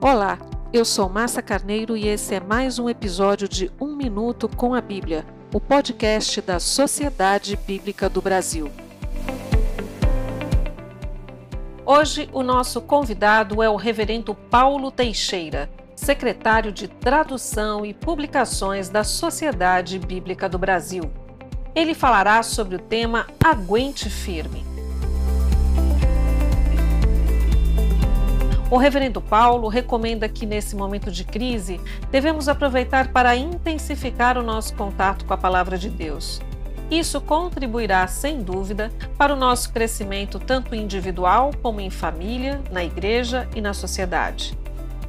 Olá, eu sou Márcia Carneiro e esse é mais um episódio de Um Minuto com a Bíblia, o podcast da Sociedade Bíblica do Brasil. Hoje, o nosso convidado é o Reverendo Paulo Teixeira, secretário de Tradução e Publicações da Sociedade Bíblica do Brasil. Ele falará sobre o tema Aguente Firme. O reverendo Paulo recomenda que, nesse momento de crise, devemos aproveitar para intensificar o nosso contato com a palavra de Deus. Isso contribuirá, sem dúvida, para o nosso crescimento tanto individual como em família, na igreja e na sociedade.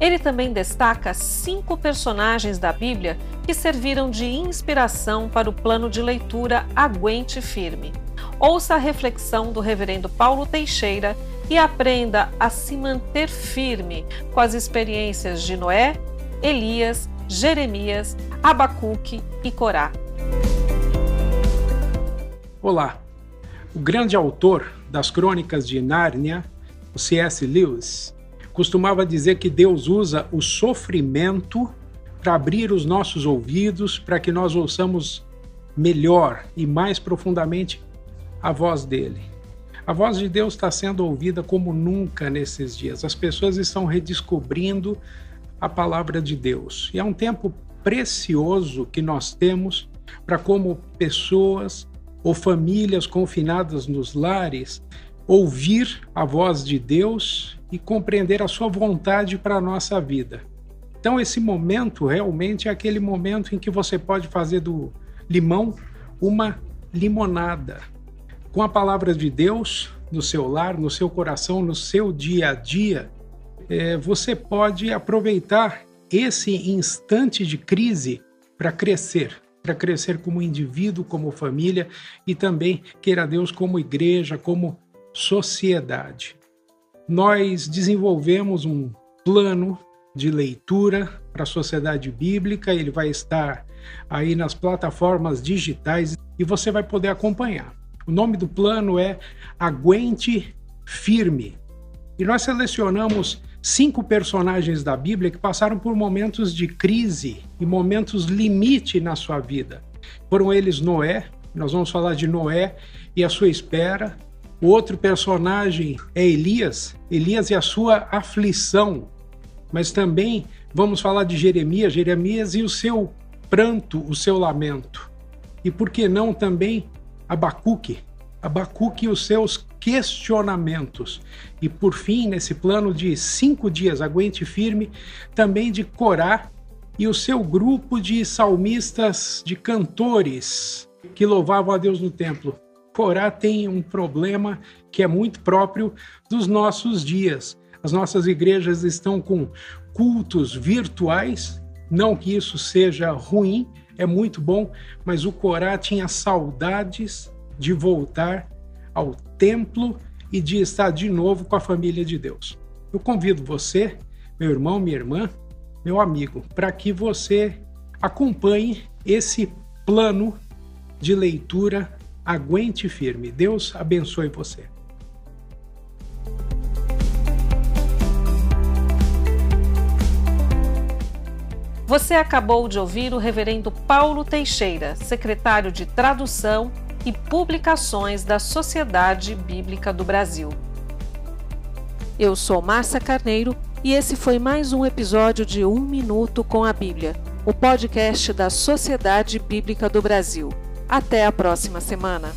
Ele também destaca cinco personagens da Bíblia que serviram de inspiração para o plano de leitura Aguente Firme. Ouça a reflexão do reverendo Paulo Teixeira e aprenda a se manter firme com as experiências de Noé, Elias, Jeremias, Abacuque e Corá. Olá! O grande autor das Crônicas de Nárnia, o C.S. Lewis, costumava dizer que Deus usa o sofrimento para abrir os nossos ouvidos para que nós ouçamos melhor e mais profundamente a voz dele. A voz de Deus está sendo ouvida como nunca nesses dias. As pessoas estão redescobrindo a palavra de Deus. E é um tempo precioso que nós temos para, como pessoas ou famílias confinadas nos lares, ouvir a voz de Deus e compreender a sua vontade para a nossa vida. Então, esse momento realmente é aquele momento em que você pode fazer do limão uma limonada com a palavra de Deus no seu lar, no seu coração, no seu dia a dia, é, você pode aproveitar esse instante de crise para crescer, para crescer como indivíduo, como família e também, queira Deus, como igreja, como sociedade. Nós desenvolvemos um plano de leitura para a sociedade bíblica, ele vai estar aí nas plataformas digitais e você vai poder acompanhar. O nome do plano é Aguente Firme. E nós selecionamos cinco personagens da Bíblia que passaram por momentos de crise e momentos limite na sua vida. Foram eles Noé, nós vamos falar de Noé e a sua espera. O outro personagem é Elias, Elias e a sua aflição. Mas também vamos falar de Jeremias, Jeremias e o seu pranto, o seu lamento. E por que não também Abacuque, Abacuque e os seus questionamentos. E por fim, nesse plano de cinco dias, aguente firme, também de Corá e o seu grupo de salmistas, de cantores que louvavam a Deus no templo. Corá tem um problema que é muito próprio dos nossos dias. As nossas igrejas estão com cultos virtuais, não que isso seja ruim, é muito bom, mas o Corá tinha saudades de voltar ao templo e de estar de novo com a família de Deus. Eu convido você, meu irmão, minha irmã, meu amigo, para que você acompanhe esse plano de leitura. Aguente firme. Deus abençoe você. Você acabou de ouvir o Reverendo Paulo Teixeira, secretário de Tradução e Publicações da Sociedade Bíblica do Brasil. Eu sou Márcia Carneiro e esse foi mais um episódio de Um Minuto com a Bíblia, o podcast da Sociedade Bíblica do Brasil. Até a próxima semana.